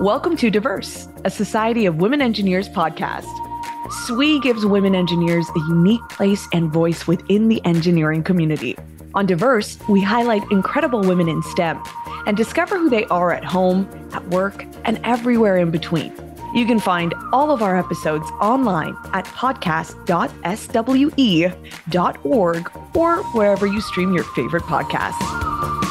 Welcome to Diverse, a Society of Women Engineers podcast. SWE gives women engineers a unique place and voice within the engineering community. On Diverse, we highlight incredible women in STEM and discover who they are at home, at work, and everywhere in between. You can find all of our episodes online at podcast.swe.org or wherever you stream your favorite podcasts.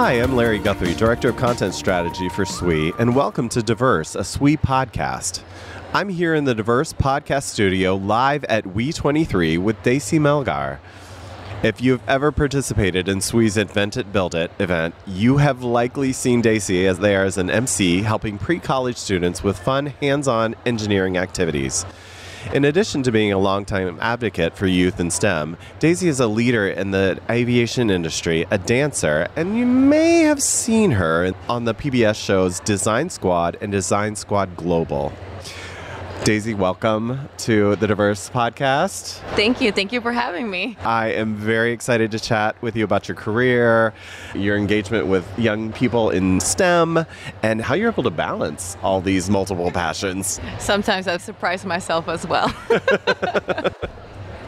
Hi, I'm Larry Guthrie, Director of Content Strategy for SWE, and welcome to Diverse, a SWE podcast. I'm here in the Diverse Podcast Studio live at WE23 with Deysi Melgar. If you've ever participated in SWE's Invent It Build It event, you have likely seen Daisy as there as an MC helping pre college students with fun, hands on engineering activities. In addition to being a longtime advocate for youth in STEM, Deysi is a leader in the aviation industry, a dancer, and you may have seen her on the PBS shows Design Squad and Design Squad Global. Deysi, welcome to the Diverse Podcast. Thank you. Thank you for having me. I am very excited to chat with you about your career, your engagement with young people in STEM, and how you're able to balance all these multiple passions. Sometimes I've surprised myself as well.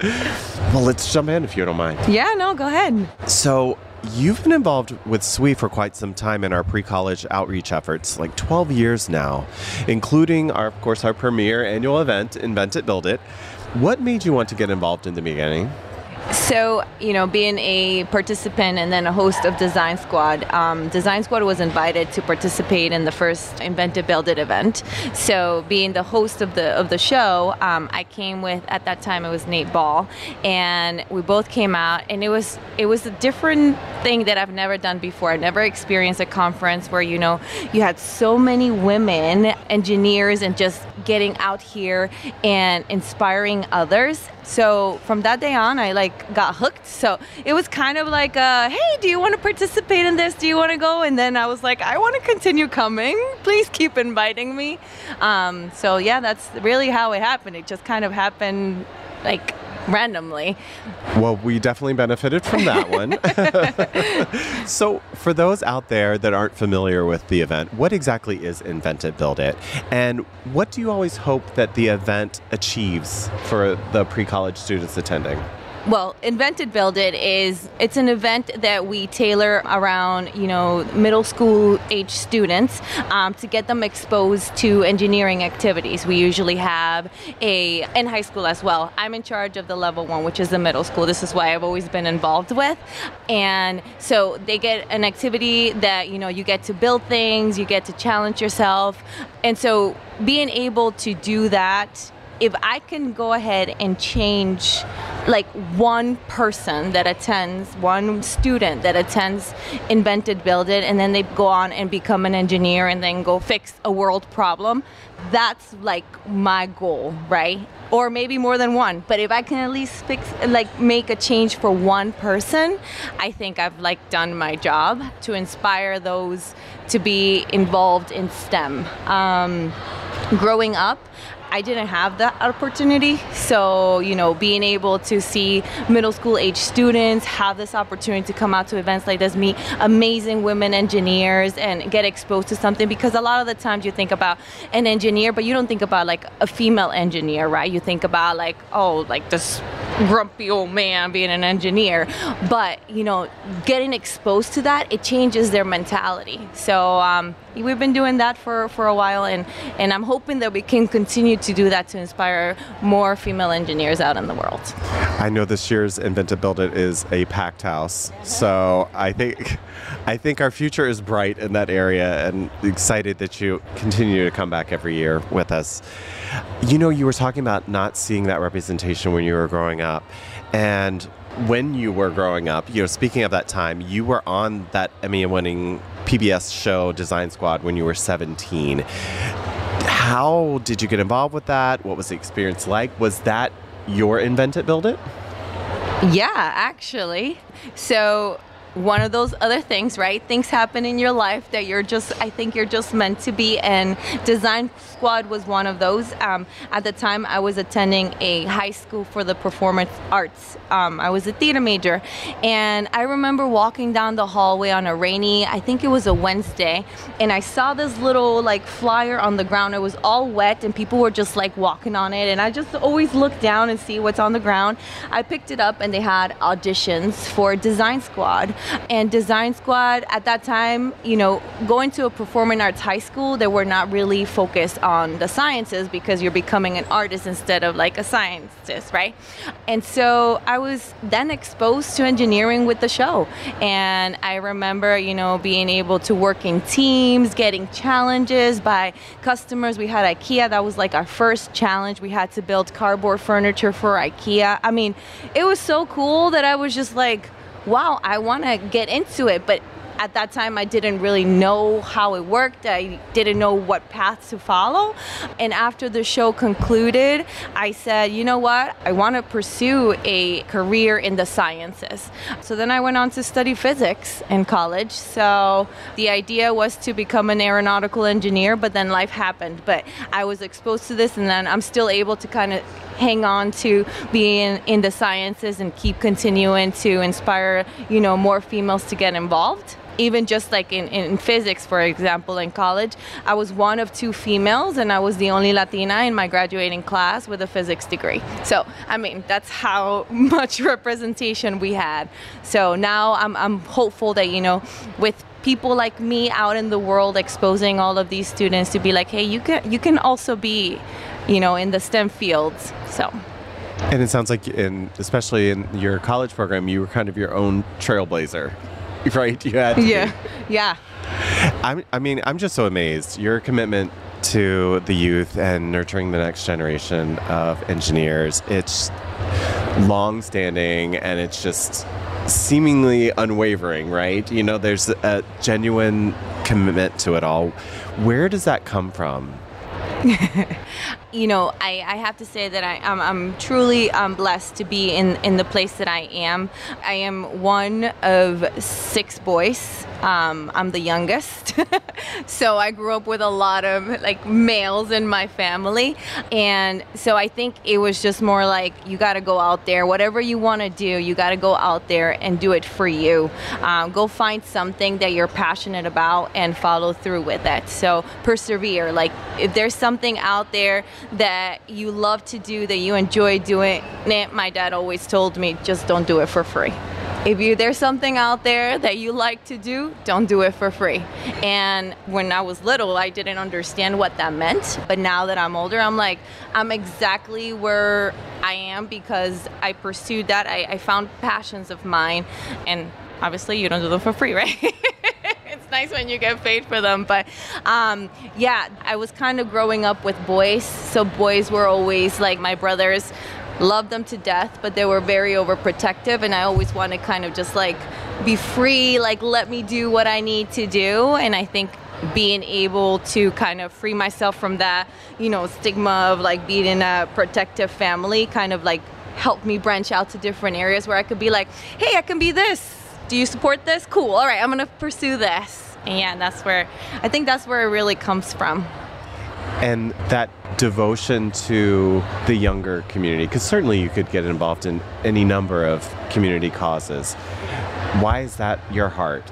well, let's jump in if you don't mind. Yeah, no, go ahead. So, You've been involved with SWE for quite some time in our pre-college outreach efforts, like 12 years now, including our, of course, our premier annual event, Invent It, Build It. What made you want to get involved in the beginning? So, you know, being a participant and then a host of Design Squad, um, Design Squad was invited to participate in the first Invent Build It event. So, being the host of the of the show, um, I came with at that time it was Nate Ball, and we both came out, and it was it was a different thing that I've never done before. I never experienced a conference where you know you had so many women engineers and just getting out here and inspiring others so from that day on, I like got hooked. So it was kind of like, uh, hey, do you want to participate in this? Do you want to go? And then I was like, I want to continue coming. Please keep inviting me. Um, so yeah, that's really how it happened. It just kind of happened like randomly. Well, we definitely benefited from that one. so, for those out there that aren't familiar with the event, what exactly is Invent It Build It? And what do you always hope that the event achieves for the pre college students attending? Well, Invent It Build It is it's an event that we tailor around you know middle school age students um, to get them exposed to engineering activities. We usually have a in high school as well. I'm in charge of the level one, which is the middle school. This is why I've always been involved with, and so they get an activity that you know you get to build things, you get to challenge yourself, and so being able to do that if I can go ahead and change like one person that attends, one student that attends Invent It Build It, and then they go on and become an engineer and then go fix a world problem, that's like my goal, right? Or maybe more than one. But if I can at least fix, like, make a change for one person, I think I've like done my job to inspire those to be involved in STEM. Um, growing up, I didn't have that opportunity. So, you know, being able to see middle school age students have this opportunity to come out to events like this, meet amazing women engineers and get exposed to something because a lot of the times you think about an engineer, but you don't think about like a female engineer, right? You think about like, oh, like this grumpy old man being an engineer. But, you know, getting exposed to that, it changes their mentality. So, um, we've been doing that for, for a while and, and I'm hoping that we can continue to do that to inspire more female engineers out in the world. I know this year's Invent It Build It is a packed house, so I think I think our future is bright in that area and excited that you continue to come back every year with us. You know, you were talking about not seeing that representation when you were growing up and when you were growing up, you know, speaking of that time, you were on that Emmy winning PBS show Design Squad when you were 17. How did you get involved with that? What was the experience like? Was that your invent it, build it? Yeah, actually. So one of those other things, right? Things happen in your life that you're just, I think you're just meant to be. And Design Squad was one of those. Um, at the time, I was attending a high school for the performance arts. Um, I was a theater major. And I remember walking down the hallway on a rainy, I think it was a Wednesday, and I saw this little like flyer on the ground. It was all wet and people were just like walking on it. And I just always look down and see what's on the ground. I picked it up and they had auditions for Design Squad and Design Squad at that time, you know, going to a performing arts high school, they were not really focused on the sciences because you're becoming an artist instead of like a scientist, right? And so I was then exposed to engineering with the show. And I remember, you know, being able to work in teams, getting challenges by customers. We had IKEA, that was like our first challenge. We had to build cardboard furniture for IKEA. I mean, it was so cool that I was just like, wow, I want to get into it. But at that time, I didn't really know how it worked. I didn't know what path to follow. And after the show concluded, I said, you know what? I want to pursue a career in the sciences. So then I went on to study physics in college. So the idea was to become an aeronautical engineer, but then life happened. But I was exposed to this, and then I'm still able to kind of hang on to being in the sciences and keep continuing to inspire, you know, more females to get involved even just like in, in physics, for example, in college, I was one of two females and I was the only Latina in my graduating class with a physics degree. So, I mean, that's how much representation we had. So now I'm, I'm hopeful that, you know, with people like me out in the world exposing all of these students to be like, hey, you can, you can also be, you know, in the STEM fields. So. And it sounds like, in especially in your college program, you were kind of your own trailblazer. right? You had yeah, yeah. I, I mean, I'm just so amazed. Your commitment to the youth and nurturing the next generation of engineers. It's long standing and it's just seemingly unwavering, right? You know, there's a genuine commitment to it all. Where does that come from? you know, I, I have to say that I, I'm, I'm truly um, blessed to be in, in the place that I am. I am one of six boys. Um, I'm the youngest, so I grew up with a lot of like males in my family, and so I think it was just more like you got to go out there, whatever you want to do, you got to go out there and do it for you. Um, go find something that you're passionate about and follow through with it. So persevere. Like if there's something out there that you love to do, that you enjoy doing my dad always told me, just don't do it for free. If you there's something out there that you like to do, don't do it for free. And when I was little, I didn't understand what that meant. But now that I'm older, I'm like, I'm exactly where I am because I pursued that. I, I found passions of mine, and obviously you don't do them for free, right? It's nice when you get paid for them. But um, yeah, I was kind of growing up with boys, so boys were always like my brothers. Loved them to death, but they were very overprotective, and I always wanted to kind of just like be free, like let me do what I need to do. And I think being able to kind of free myself from that, you know, stigma of like being in a protective family kind of like helped me branch out to different areas where I could be like, hey, I can be this do you support this? Cool. All right, I'm gonna pursue this. And yeah, that's where I think that's where it really comes from. And that devotion to the younger community, because certainly you could get involved in any number of community causes. Why is that your heart?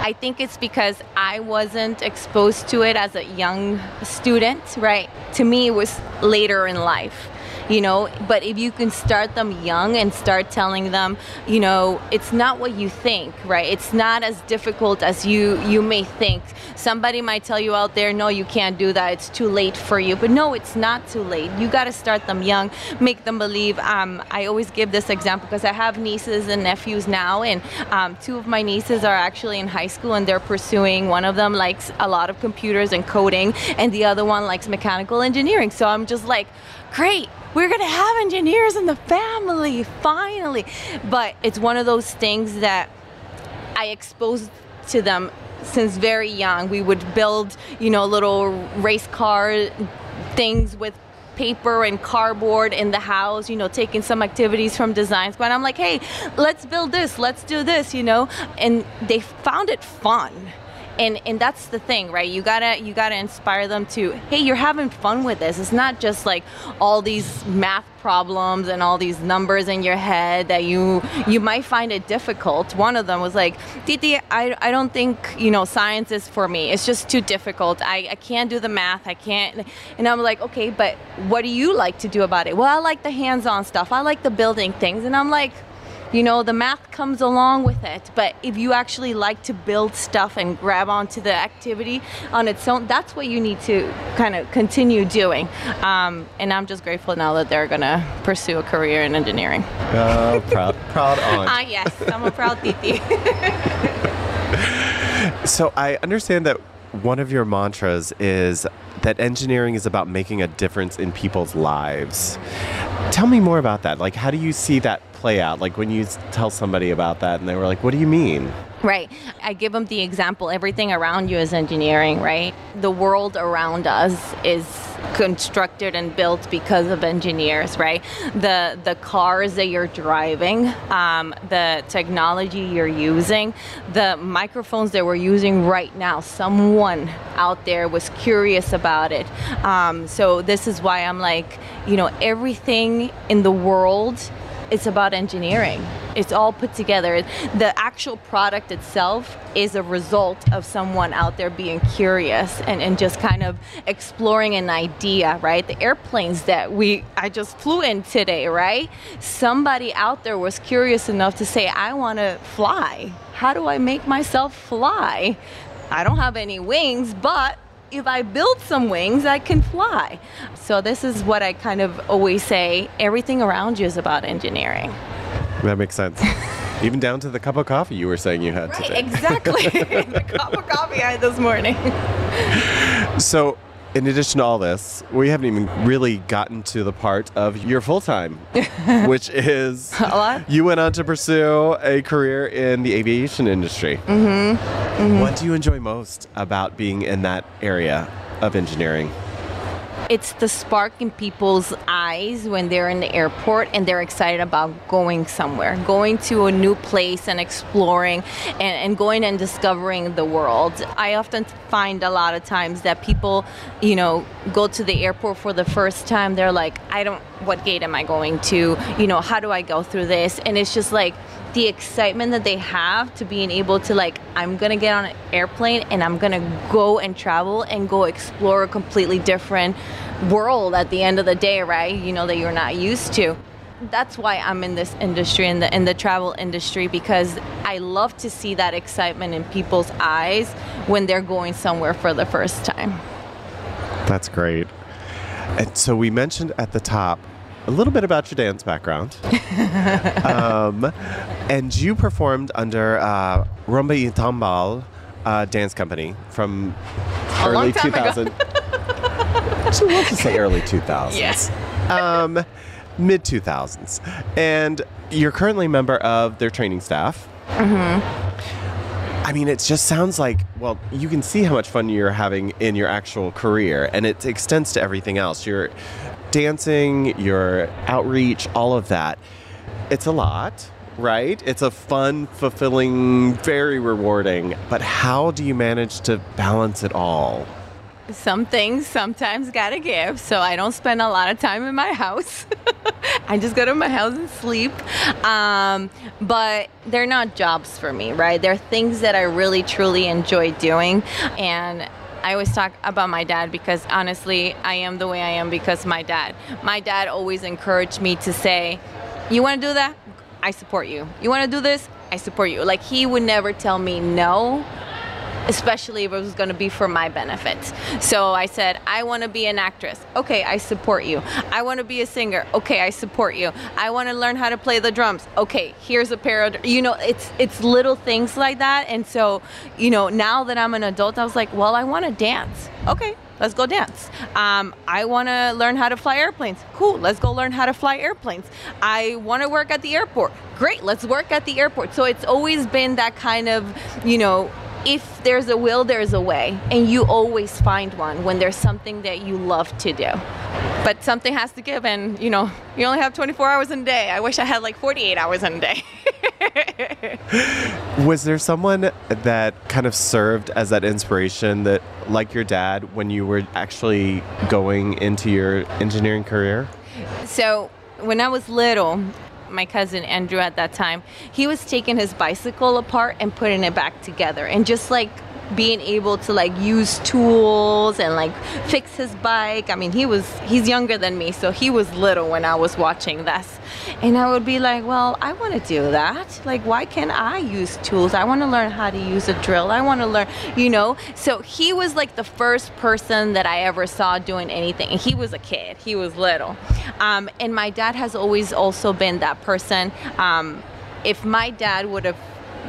I think it's because I wasn't exposed to it as a young student, right? To me, it was later in life you know but if you can start them young and start telling them you know it's not what you think right? It's not as difficult as you you may think. Somebody might tell you out there no you can't do that. It's too late for you. But no it's not too late. You got to start them young make them believe. Um, i always give this example because i have nieces and nephews now and um, two of my nieces are actually in high school and they're pursuing one of them likes a lot of computers and coding and the other one likes mechanical engineering. So i'm just like great we're gonna have engineers in the family finally. But it's one of those things that i exposed to them since very young. We would build you know little race car things with paper and cardboard in the house, you know, taking some activities from design squad. I'm like, hey, let's build this, let's do this, you know, and they found it fun and and that's the thing right? You gotta you gotta inspire them to hey you're having fun with this. It's not just like all these math problems and all these numbers in your head that you you might find it difficult. One of them was like titi i, I don't think you know science is for me. It's just too difficult. I, I can't do the math. I can't. And i'm like okay but what do you like to do about it? Well i like the hands-on stuff. I like the building things. And i'm like you know the math comes along with it but if you actually like to build stuff and grab onto the activity on its own that's what you need to kind of continue doing um, and i'm just grateful now that they're gonna pursue a career in engineering uh, proud proud aunt ah yes i'm a proud titi so i understand that one of your mantras is that engineering is about making a difference in people's lives. Tell me more about that. Like, how do you see that play out? Like, when you tell somebody about that and they were like, what do you mean? Right. I give them the example everything around you is engineering, right? The world around us is constructed and built because of engineers, right? The the cars that you're driving, um, the technology you're using, the microphones that we're using right now. Someone out there was curious about it. Um, so this is why I'm like, you know, everything in the world it's about engineering. It's all put together. The actual product itself is a result of someone out there being curious and, and just kind of exploring an idea, right? The airplanes that we I just flew in today, right? Somebody out there was curious enough to say, I want to fly. How do I make myself fly? I don't have any wings, but if I build some wings, I can fly. So this is what I kind of always say, everything around you is about engineering. That makes sense. Even down to the cup of coffee you were saying you had right, today. Exactly. the cup of coffee I had this morning. So, in addition to all this, we haven't even really gotten to the part of your full time, which is what? you went on to pursue a career in the aviation industry. Mm-hmm. Mm-hmm. What do you enjoy most about being in that area of engineering? It's the spark in people's eyes when they're in the airport and they're excited about going somewhere, going to a new place and exploring and, and going and discovering the world. I often find a lot of times that people, you know, go to the airport for the first time. They're like, I don't, what gate am I going to? You know, how do I go through this? And it's just like, the excitement that they have to being able to like i'm gonna get on an airplane and i'm gonna go and travel and go explore a completely different world at the end of the day right you know that you're not used to that's why I'm in this industry in the in the travel industry because I love to see that excitement in people's eyes when they're going somewhere for the first time. That's great. And so we mentioned at the top a little bit about your dance background. um, and you performed under uh, Rumba y Tambal uh, Dance Company from A early 2000. Actually, let's just say early 2000s. Yes. Um, Mid 2000s. And you're currently a member of their training staff. I mean, it just sounds like, well, you can see how much fun you're having in your actual career, and it extends to everything else. Your dancing, your outreach, all of that. It's a lot, right? It's a fun, fulfilling, very rewarding. But how do you manage to balance it all? Some things sometimes gotta give, so I don't spend a lot of time in my house. I just go to my house and sleep. Um, but they're not jobs for me, right? They're things that I really truly enjoy doing. And I always talk about my dad because honestly, I am the way I am because my dad. My dad always encouraged me to say, You wanna do that? I support you. You wanna do this? I support you. Like, he would never tell me no especially if it was going to be for my benefit. So I said, I want to be an actress. Okay, I support you. I want to be a singer. Okay, I support you. I want to learn how to play the drums. Okay, here's a pair of you know, it's it's little things like that. And so, you know, now that I'm an adult, I was like, well, I want to dance. Okay, let's go dance. Um, I want to learn how to fly airplanes. Cool, let's go learn how to fly airplanes. I want to work at the airport. Great, let's work at the airport. So it's always been that kind of, you know, if there's a will, there's a way. And you always find one when there's something that you love to do. but something has to give, and you know, you only have 24 hours in a day. I wish I had like 48 hours in a day. Was there someone that kind of served as that inspiration that, like your dad, when you were actually going into your engineering career? So, when I was little, my cousin Andrew at that time, he was taking his bicycle apart and putting it back together. And just like being able to like use tools and like fix his bike. I mean, he was he's younger than me, so he was little when I was watching this. And I would be like, "Well, I want to do that. Like, why can't I use tools? I want to learn how to use a drill. I want to learn, you know." So he was like the first person that I ever saw doing anything. And he was a kid. He was little. Um, and my dad has always also been that person. Um, if my dad would have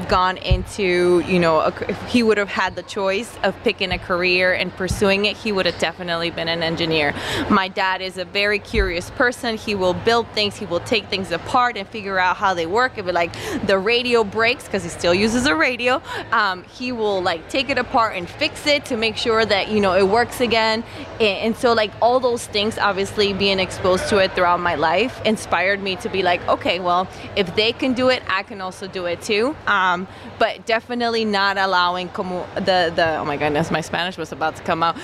gone into, you know, a, if he would have had the choice of picking a career and pursuing it, he would have definitely been an engineer. My dad is a very curious person. He will build things, he will take things apart and figure out how they work. If it like the radio breaks, because he still uses a radio, um, he will like take it apart and fix it to make sure that, you know, it works again. And, and so, like, all those things, obviously, being exposed to it throughout my life inspired me to be like, okay, well, if they can do it, I can also do it too. Um, um, but definitely not allowing como the the oh my goodness, my Spanish was about to come out.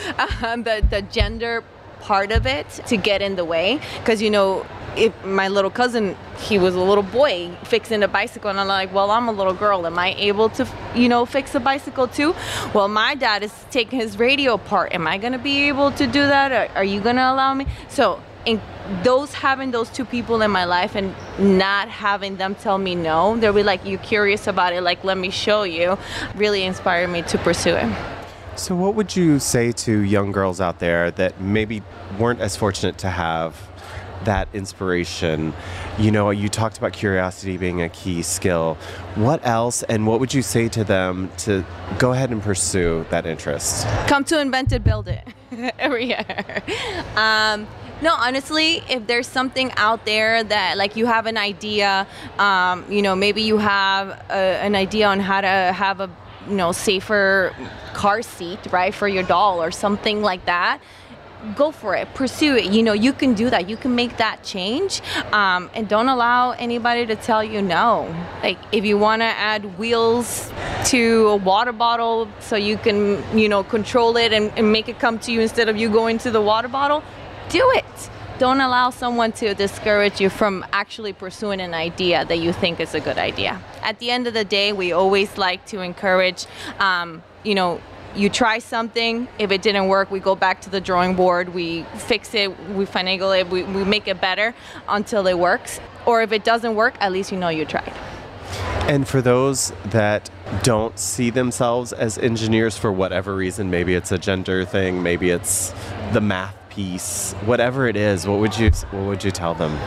Um, the the gender part of it to get in the way. Because you know if my little cousin he was a little boy fixing a bicycle and i'm like well i'm a little girl. Am i able to you know fix a bicycle too? Well my dad is taking his radio apart am i going to be able to do that? Are you going to allow me? So in those having those two people in my life and not having them tell me no they'll be like you curious about it like let me show you really inspired me to pursue it. So what would you say to young girls out there that maybe weren't as fortunate to have that inspiration? You know you talked about curiosity being a key skill. What else and what would you say to them to go ahead and pursue that interest? Come to invent it build it every year. Um, no, honestly, if there's something out there that like you have an idea, um, you know, maybe you have a, an idea on how to have a you know safer car seat, right, for your doll or something like that go for it. Pursue it. You know you can do that. You can make that change um, and don't allow anybody to tell you no. Like if you want to add wheels to a water bottle so you can you know control it and, and make it come to you instead of you going to the water bottle do it. Don't allow someone to discourage you from actually pursuing an idea that you think is a good idea. At the end of the day, we always like to encourage, um, you know, you try something if it didn't work we go back to the drawing board we fix it we finagle it we, we make it better until it works or if it doesn't work at least you know you tried and for those that don't see themselves as engineers for whatever reason maybe it's a gender thing maybe it's the math piece, whatever it is, what would you what would you tell them?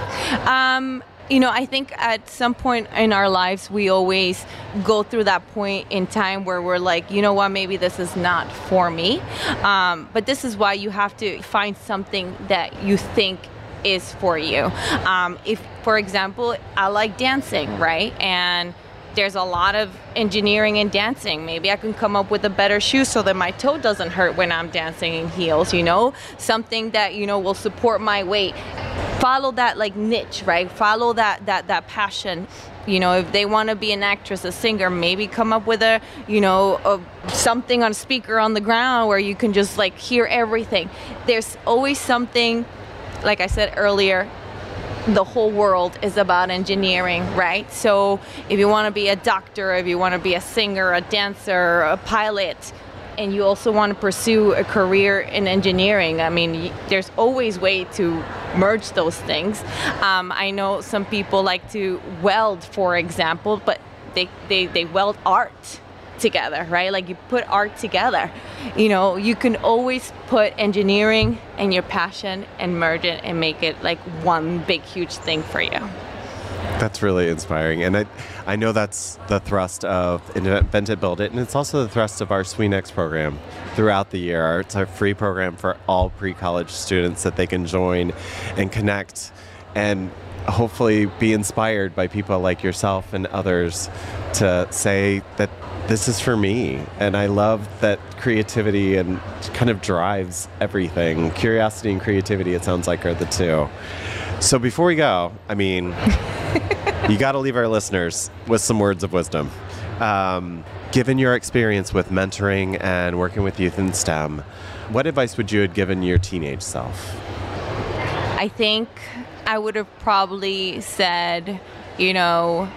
Um, you know, I think at some point in our lives, we always go through that point in time where we're like, you know what, maybe this is not for me. Um, but this is why you have to find something that you think is for you. Um, if, for example, I like dancing, right? And there's a lot of engineering and dancing. Maybe I can come up with a better shoe so that my toe doesn't hurt when I'm dancing in heels, you know? Something that, you know, will support my weight. Follow that like niche, right? Follow that that that passion. You know, if they want to be an actress, a singer, maybe come up with a, you know, a, something on speaker on the ground where you can just like hear everything. There's always something like I said earlier, the whole world is about engineering, right? So if you want to be a doctor, if you want to be a singer, a dancer, a pilot, and you also want to pursue a career in engineering, I mean, there's always way to merge those things. Um, I know some people like to weld, for example, but they, they, they weld art together, right? Like you put art together. You know, you can always put engineering and your passion and merge it and make it like one big, huge thing for you. That's really inspiring. And I, I know that's the thrust of Invent It, Build It, and it's also the thrust of our SWE program throughout the year. It's a free program for all pre college students that they can join and connect and hopefully be inspired by people like yourself and others to say that this is for me. And I love that creativity and kind of drives everything. Curiosity and creativity, it sounds like, are the two. So before we go, I mean, you got to leave our listeners with some words of wisdom. Um, given your experience with mentoring and working with youth in STEM, what advice would you have given your teenage self? I think I would have probably said, you know,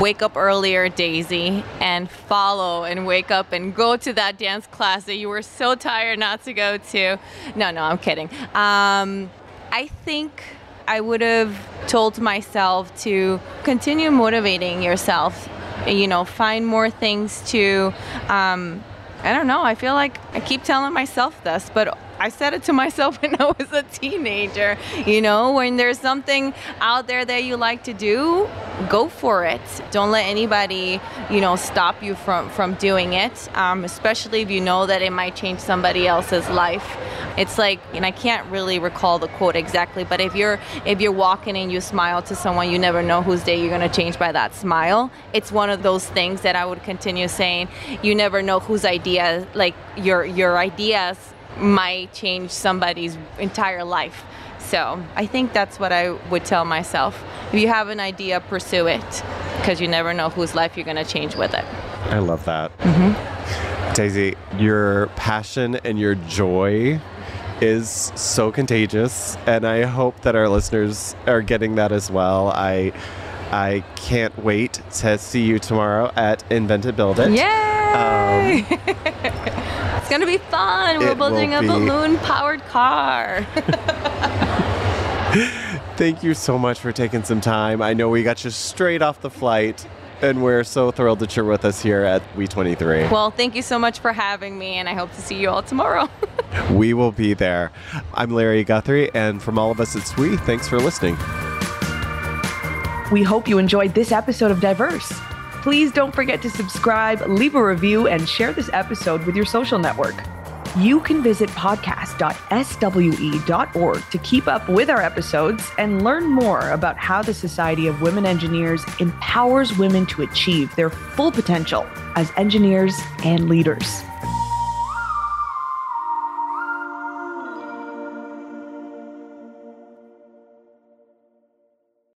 wake up earlier, Deysi, and follow and wake up and go to that dance class that you were so tired not to go to. No, no, I'm kidding. Um, I think I would have told myself to continue motivating yourself. You know, find more things to. Um, I don't know. I feel like I keep telling myself this, but I said it to myself when I was a teenager. You know, when there's something out there that you like to do, go for it. Don't let anybody, you know, stop you from from doing it. Um, especially if you know that it might change somebody else's life. It's like, and I can't really recall the quote exactly, but if you're if you're walking and you smile to someone, you never know whose day you're gonna change by that smile. It's one of those things that I would continue saying. You never know whose idea, like your your ideas might change somebody's entire life. So I think that's what I would tell myself. If you have an idea, pursue it because you never know whose life you're going to change with it. I love that. Mm-hmm. Deysi, your passion and your joy is so contagious, and I hope that our listeners are getting that as well. I I can't wait to see you tomorrow at Invent It Build It. Yay! Um, gonna be fun. We're building a be... balloon powered car. Thank you so much for taking some time. I know we got you straight off the flight, and we're so thrilled that you're with us here at WE23. Well, thank you so much for having me, and I hope to see you all tomorrow. we will be there. I'm Larry Guthrie, and from all of us at SWE, thanks for listening. We hope you enjoyed this episode of Diverse. Please don't forget to subscribe, leave a review, and share this episode with your social network. You can visit podcast.swe.org to keep up with our episodes and learn more about how the Society of Women Engineers empowers women to achieve their full potential as engineers and leaders.